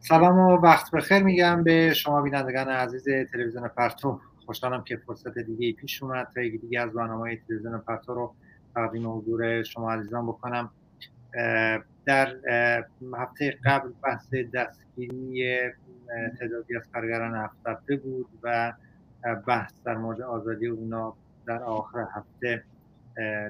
سلام و وقت بخیر میگم به شما بینندگان عزیز تلویزیون پرتو. خوشحالم که فرصت دیگه پیش اومد تا یکی دیگه از برنامه تلویزیون پرتو رو تقدیم حضور شما عزیزان بکنم. در هفته قبل بحث دستگیری تعدادی از کارگران هفت بود و بحث در مورد آزادی اونا در آخر هفته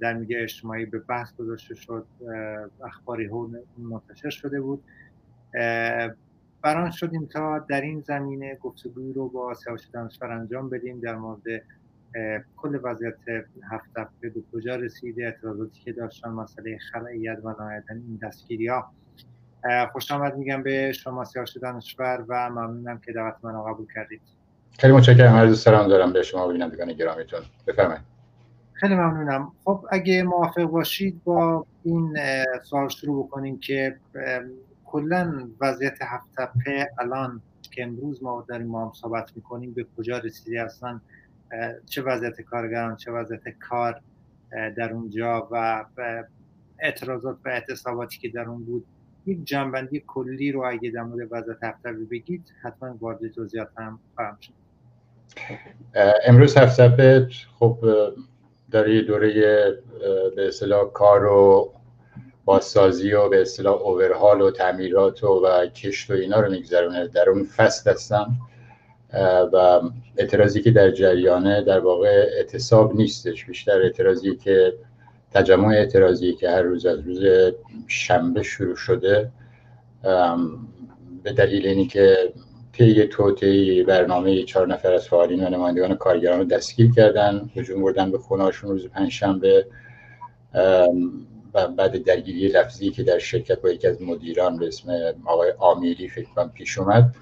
در میگه اجتماعی به بحث گذاشته شد اخباری منتشر شده بود. بران شدیم تا در این زمینه گفتگوی رو با سیاوش دانشور انجام بدیم در مورد کل وضعیت هفت هفته به کجا رسیده اعتراضاتی که داشتن مسئله خلعیت و نهایتا این دستگیری ها خوش آمد میگم به شما سیاوش دانشور و ممنونم که دعوت من قبول کردید. خیلی متشکرم عرض سلام دارم به شما بینندگان گرامیتون. بفرمایید. خیلی ممنونم. خب اگه موافق باشید با این سوال شروع بکنیم که کلا وضعیت هفت تپه الان که امروز ما داریم ما هم صحبت می‌کنیم به کجا رسیده اصلا؟ چه وضعیت کارگران چه وضعیت کار در اونجا و اعتراضات و اعتصاباتی که در اون بود. یک جنبندی کلی رو اگه در مورد وضعیت هفت بگید حتما وارد جزئیات هم خواهم شد. امروز هفته خب داره دوره به اصطلاح کار و بازسازی و به اصطلاح اوورهال و تعمیرات و, و کشت و اینا رو میگذرونه. در اون فصل هستم. و اعتراضی که در جریانه در واقع اعتصاب نیستش. بیشتر اعتراضی که تجمع اعتراضی که هر روز از روز شنبه شروع شده به دلیل اینی که طی توطئه برنامه چهار نفر از فعالین و نمایندگان کارگران رو دستگیر کردن. هجوم بردن به خونهاشون روز پنجشنبه. و بعد درگیری لفظی که در شرکت با یکی از مدیران به اسم آقای آمیری فکر کنم پیش اومد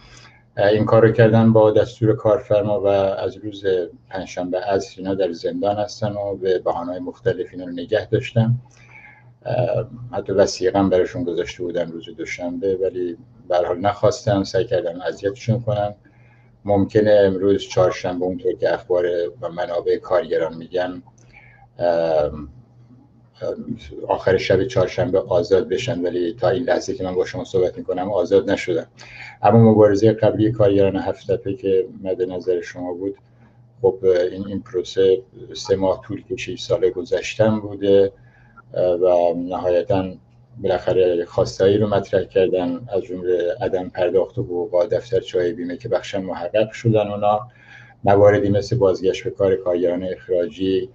این کار رو کردن با دستور کارفرما و از روز پنجشنبه از اینا در زندان هستن و به بهانه‌های مختلف اینا رو نگه داشتن. حتی وسیقه هم براشون گذاشته بودن روز دوشنبه ولی حال نخواستن سعی کردن اذیتشون کنن. ممکنه امروز چهارشنبه اونطور که اخبار و منابع کارگران میگن آخر شب چهارشنبه آزاد بشن ولی تا این لحظه که من با شما صحبت می‌کنم آزاد نشدن اما مبارزه قبلی کارگران هفت که مد نظر شما بود خب این این پروسه سه ماه طول کشید سال گذشتن بوده و نهایتا بالاخره خواستایی رو مطرح کردن. از جمله عدم پرداخت حقوق دفتر چای بیمه که بخشن محقق شدن اونا. مواردی مثل بازگشت به کار کارگران اخراجی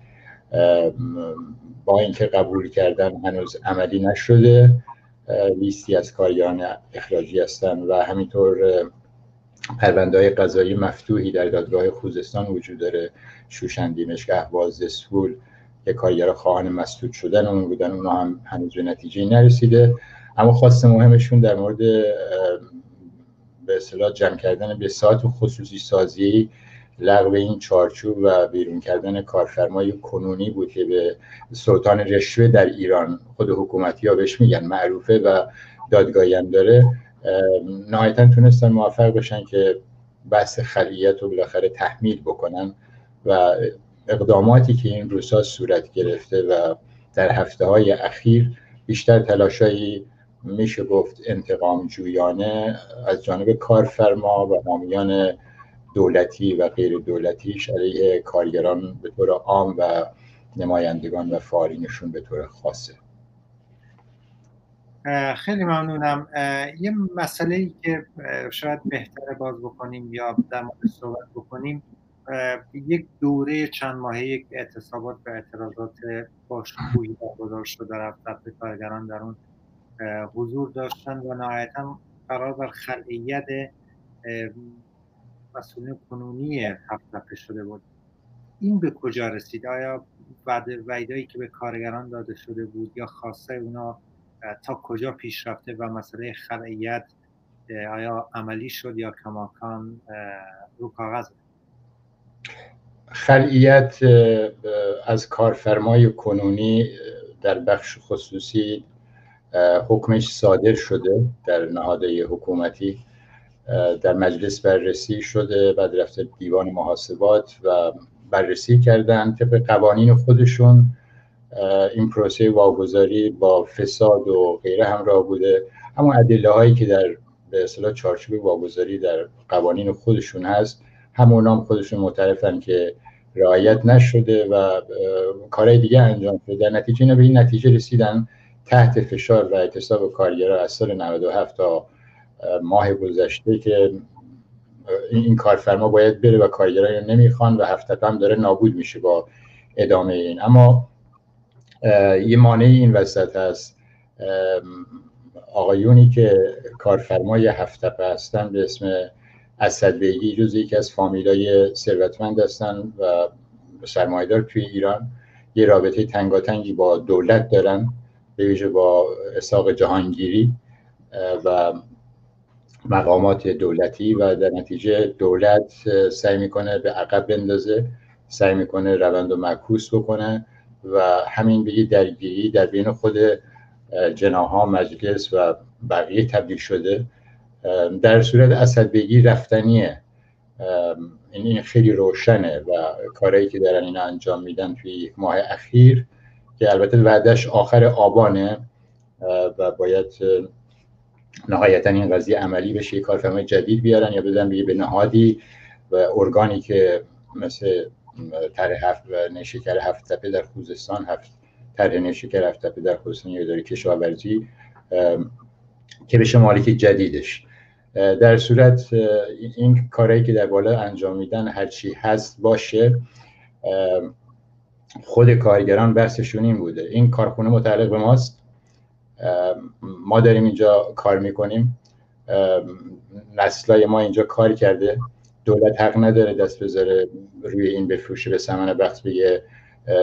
با اینکه قبول کردن هنوز عملی نشده لیستی از کارگران اخراجی هستن و همینطور پرونده های قضایی مفتوحی در دادگاه خوزستان وجود داره. شوشن دیمشک اهواز سول که کارگر خواهان مسدود شدن اون بودن اونا هم هنوز به نتیجه نرسیده. اما خواست مهمشون در مورد به اصطلاح جمع کردن به ساعت و خصوصی سازی لغو این چارچوب و بیرون کردن کارفرمای کنونی بود که به سلطان رشوه در ایران خود حکومتی ها بهش میگن معروفه و دادگاهی هم داره. نهایتا تونستن موفق بشن که بحث خلیت رو بالاخره تحمیل بکنن و اقداماتی که این روزها صورت گرفته و در هفته های اخیر بیشتر تلاشایی میشه گفت انتقام جویانه از جانب کارفرما و حامیان دولتی و غیر دولتیش علیه کارگران به طور عام و نمایندگان و فعالینشون به طور خاصه. خیلی ممنونم. یه مسئله ای که شاید بهتره باز بکنیم یا در مورد صحبت بکنیم یک دوره چند ماهه یک اعتصابات و اعتراضات باشکوهی برگزار شده در رفت کارگران در اون حضور داشتن و نهایتا قرار بر خلعیت مسئولین کنونی هفت شده بود. این به کجا رسید؟ آیا بعد وعدهایی که به کارگران داده شده بود یا خواسته اونا تا کجا پیش رفته و مسئله خلعیت آیا عملی شد یا کماکان رو کاغذ؟ خلعیت از کارفرمای کنونی در بخش خصوصی حکمش صادر شده در نهادهای حکومتی. در مجلس بررسی شده بعد رفته دیوان محاسبات و بررسی کردن طبق قوانین خودشون. این پروسه واگذاری با فساد و غیره همراه بوده. اما ادله هایی که در به اصطلاح چارچوب واگذاری در قوانین خودشون هست همون هم خودشون معترفن که رعایت نشده و کارهای دیگه انجام شده. در نتیجه به این نتیجه رسیدن تحت فشار و اعتصاب کارگرا از سال 97 تا ماه گذشته که این کارفرما باید بره و کارگرا رو نمی‌خوان و هفته هم داره نابود میشه با ادامه این. اما یه مانعی این وسط هست. آقایونی که کارفرمای هفتپه هستن به اسم اسدبیگی جز یکی از فامیلای ثروتمند هستن و سرمایدار توی ایران. یه رابطه تنگاتنگی با دولت دارن به ویژه با اساق جهانگیری و مقامات دولتی و در نتیجه دولت سعی می‌کنه به عقب بندازه سعی می‌کنه روند و معکوس بکنه و همین به درگیری در بین خود جناها مجلس و بقیه تبدیل شده. در صورت اسد بگی رفتنیه این خیلی روشنه و کارهایی که دارن این انجام میدن توی ماه اخیر که البته وعدش آخر آبانه و باید نهایتا این قضیه عملی بشه کارفرمای جدید بیارن یا بدن به نهادی و ارگانی که مثل طرح هفت و نشکر هفت تپه در خوزستان هفت طرح نشکر هفت تپه در خوزستان یا اداره کشاورزی که بشه مالک جدیدش. در صورت این کارهایی که در بالا انجام میدن هرچی هست باشه. خود کارگران بحثشون این بوده. این کارخونه متعلق به ماست. ما داریم اینجا کار می‌کنیم. نسلای ما اینجا کار کرده. دولت حق نداره دست بذاره روی این بفروشه به سمن بخت بگه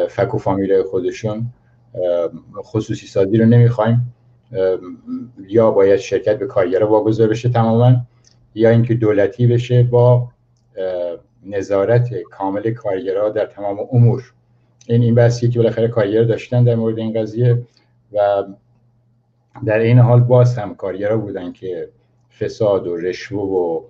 فک و خودشون. خصوصی سازی رو نمی‌خوایم. یا باید شرکت به کارگرها واگذار بشه تماما یا اینکه دولتی بشه با نظارت کامل کارگرها در تمام امور. این این بحثی که بالاخره کارگر داشتن در مورد این قضیه و در این حال باز هم کارگرها بودن که فساد و رشوه و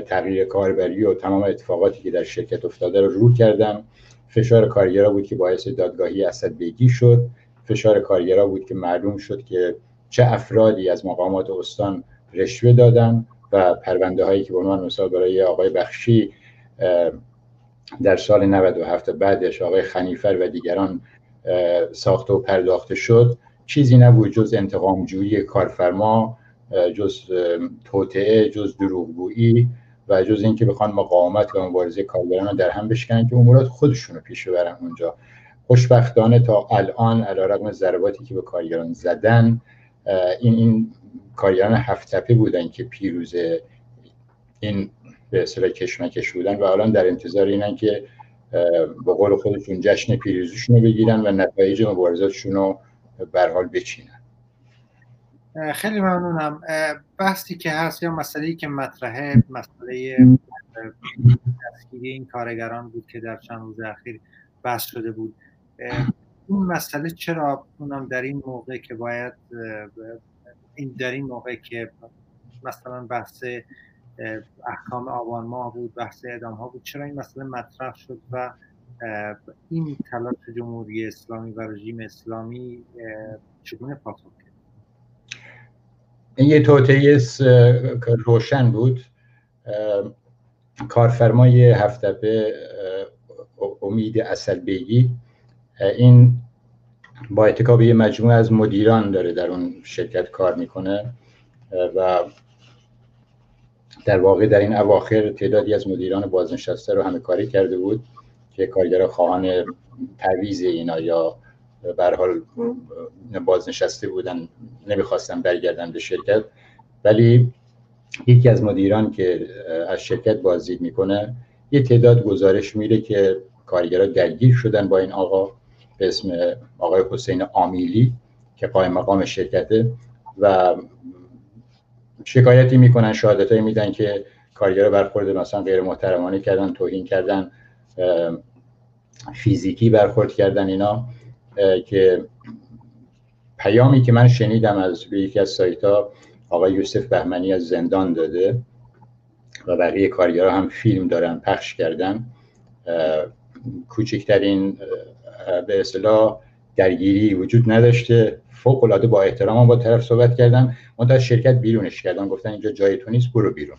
تغییر کاربری و تمام اتفاقاتی که در شرکت افتاده رو رو کردن. فشار کارگرها بود که باعث دادگاهی اسد بیگی شد. فشار کارگرها بود که معلوم شد که چه افرادی از مقامات استان رشوه دادن و پرونده هایی که به عنوان مثال برای آقای بخشی در سال 97 بعدش آقای خنیفر و دیگران ساخته و پرداخته شد. چیزی نبود جز انتقامجویی کارفرما جز توطعه جز دروغگویی و جز اینکه بخوان مقاومت و مبارزه کارگران در هم بشکنن که امورات خودشون رو پیش ببرن اونجا. خوشبختانه تا الان علیرغم ضرباتی که به کارگران زدن این این کارگران هفت تپه بودن که پیروز این به اصطلاح کشمکش بودن و الان در انتظار اینن که به قول خودشون جشن پیروزیشون رو بگیرن و نتایج مبارزاتشون رو حال بچینن. خیلی ممنونم. بحثی که هست یا مسئله که مطرحه مسئله دستگیری این کارگران بود که در چند روز اخیر بحث شده بود. این مسئله چرا اونم در این موقع که باید این در این موقع که مثلا بحث احکام آبان ماه بود بحث اعدام ها بود چرا این مسئله مطرح شد و این تلاش جمهوری اسلامی و رژیم اسلامی چگونه پاسخ کرد این یه توطئه روشن بود. کارفرمای هفتپه امید اصل بیگی این با اتکاب یه مجموعه از مدیران داره در اون شرکت کار می‌کنه و در واقع در این اواخر تعدادی از مدیران بازنشسته رو همه کاری کرده بود. که کارگرها خواهان تعویز اینا یا بر حال بازنشسته بودن نمی‌خواستن برگردن به شرکت. ولی یکی از مدیران که از شرکت بازدید می‌کنه یه تعداد گزارش میره که کارگرها درگیر شدن با این آقا به اسم آقای حسین آمیلی که قایم مقام شرکته و شکایتی می‌کنن شهادت میدن که کارگر برخورد مثلا غیر محترمانه کردن توهین کردن فیزیکی برخورد کردن اینا که پیامی که من شنیدم از یکی از سایت ها آقای یوسف بهمنی از زندان داده و بقیه کارگرها هم فیلم دارن پخش کردن. کوچکترین به اصطلاح درگیری وجود نداشته. فوق العاده با احترام با طرف صحبت کردم من از شرکت بیرونش کردن. گفتن اینجا جای تو نیست برو بیرون.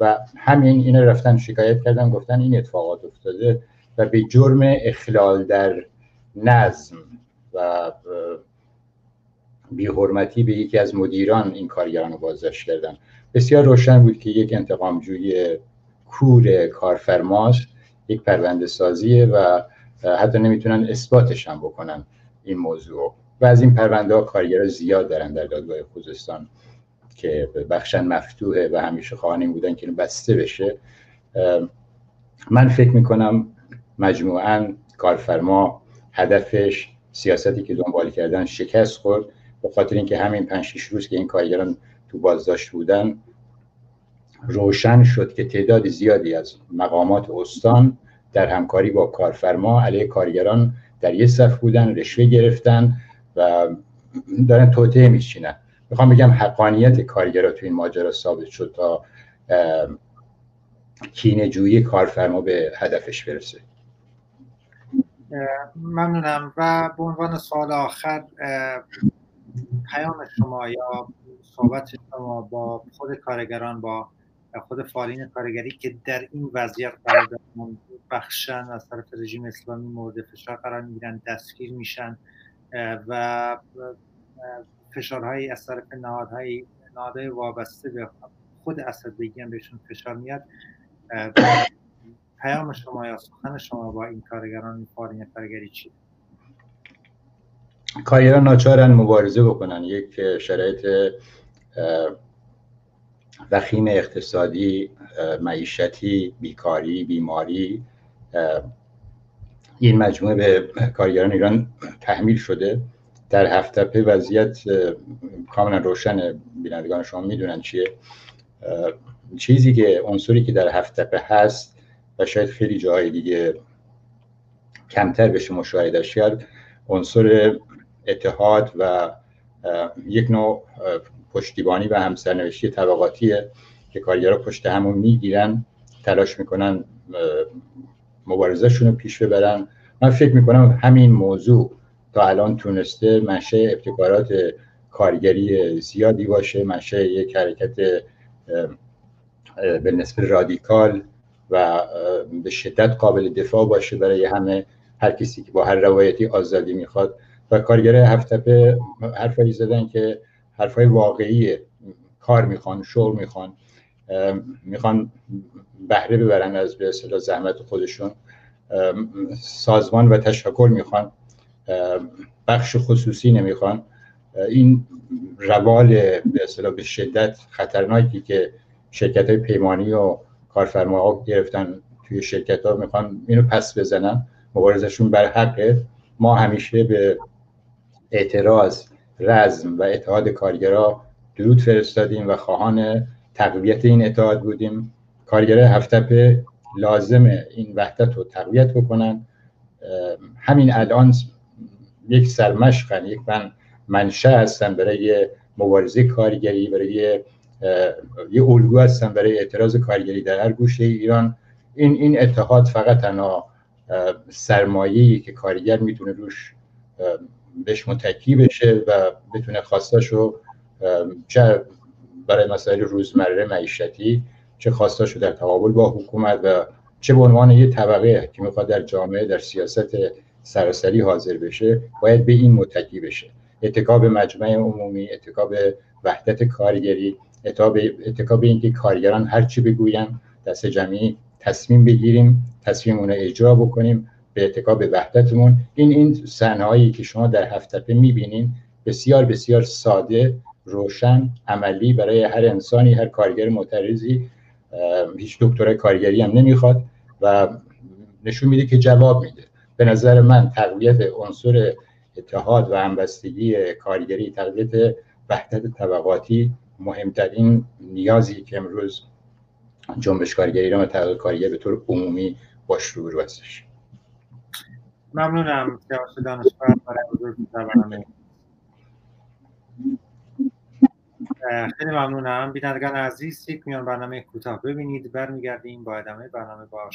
و همین اینا رفتن شکایت کردن. گفتن این اتفاقات افتاده. و به جرم اخلال در نظم و بیحرمتی به یکی از مدیران این کارگران رو بازداشت کردن. بسیار روشن بود که یک انتقامجوی کور کارفرماست یک پرونده سازیه و حتی نمی‌تونن اثباتش هم بکنن این موضوع و از این پرونده ها کارگر زیاد دارن در دادگاه خوزستان که بخشن مفتوحه و همیشه خواهان بودن که بسته بشه. من فکر می‌کنم مجموعا کارفرما هدفش سیاستی که دنبال کردن شکست خورد. به خاطر اینکه همین پنج شیش روز که این کارگران تو بازداشت بودن روشن شد که تعداد زیادی از مقامات استان در همکاری با کارفرما علیه کارگران در یه صف بودن رشوه گرفتن و دارن توطعه میشینن می‌خوام بگم حقانیت کارگرا تو این ماجرا ثابت شد تا کینه جویی کارفرما به هدفش برسه. ممنونم. و به عنوان سوال آخر پیام شما یا صحبت شما با خود کارگران با خود فعالین کارگری که در این وضعیت قرار دارن بخشن از طرف رژیم اسلامی مورد فشار قرار می‌گیرن دستگیر میشن و فشارهایی از طرف نهادهای نهادهای وابسته به خود اسدبگی هم بهشون فشار میاد پیام شما یا سخن شما با این کارگران فعالین کارگری چی؟ کارگران ناچارن مبارزه بکنن. یک شرایط وخیم اقتصادی معیشتی بیکاری بیماری این مجموعه به کارگران ایران تحمیل شده. در هفته وضعیت کاملا روشن بینندگان شما می‌دونن چیه. چیزی که عنصری که در هفته هست و شاید خیلی جاهای دیگه کمتر بشه مشاهدهش کرد عنصر اتحاد و یک نوع پشتیبانی و همسرنوشتی طبقاتیه که کارگرها پشت همون می‌گیرن تلاش می‌کنن مبارزهشون رو پیش ببرن. من فکر می‌کنم همین موضوع تا الان تونسته منشه ابتکارات کارگری زیادی باشه منشه یک حرکت به نسبت رادیکال و به شدت قابل دفاع باشه برای همه هر کسی که با هر روایتی آزادی می‌خواد. و کارگر هفتپه حرفایی زدن که حرفای واقعی کار می‌خوان شغل می‌خوان می‌خوان بهره ببرن از به زحمت خودشون. سازمان و تشکر می‌خوان بخش خصوصی نمی‌خوان. این روال به به شدت خطرناکی که شرکت های پیمانی و کارفرماها گرفتن توی شرکت ها می‌خوان اینو پس بزنن مبارزشون بر حقه. ما همیشه به اعتراض رزم و اتحاد کارگرا درود فرستادیم و خواهان تقویت این اتحاد بودیم. کارگر هفتپ لازم این وحدت رو تقویت بکنن. همین الان یک سرمشقن یک من منشه هستن برای مبارزه کارگری برای یه الگو هستن برای اعتراض کارگری در هر گوشه ایران. این این اتحاد فقط تنها سرمایه‌ای که کارگر می‌تونه روش بهش متکی بشه و بتونه خواستاشو چه برای مسائل روزمره معیشتی چه خواستاشو در تقابل با حکومت و چه به عنوان یه طبقه که می‌خواد در جامعه در سیاست سراسری حاضر بشه باید به این متکی بشه. اتکاب مجمع عمومی اتکاب وحدت کارگری اتکاب اینکه کارگران هر چی بگوین دست جمعی تصمیم بگیریم تصمیم اون اجرا بکنیم به اتکاب وحدتمون. این این صحنه‌هایی که شما در هفته می‌بینین بسیار بسیار ساده روشن عملی برای هر انسانی هر کارگر معترضی. هیچ دکترای کارگری هم نمی‌خواد و نشون میده که جواب میده. به نظر من تقویت عنصر اتحاد و همبستگی کارگری تقویت وحدت طبقاتی مهمترین نیازی که امروز جنبش کارگری و تقویت کارگر به طور عمومی باش رو هستش ممنونم خیلی ممنونم. بینندگان عزیز یک میان برنامه کوتاه ببینید. برمیگردیم با ادامه برنامه با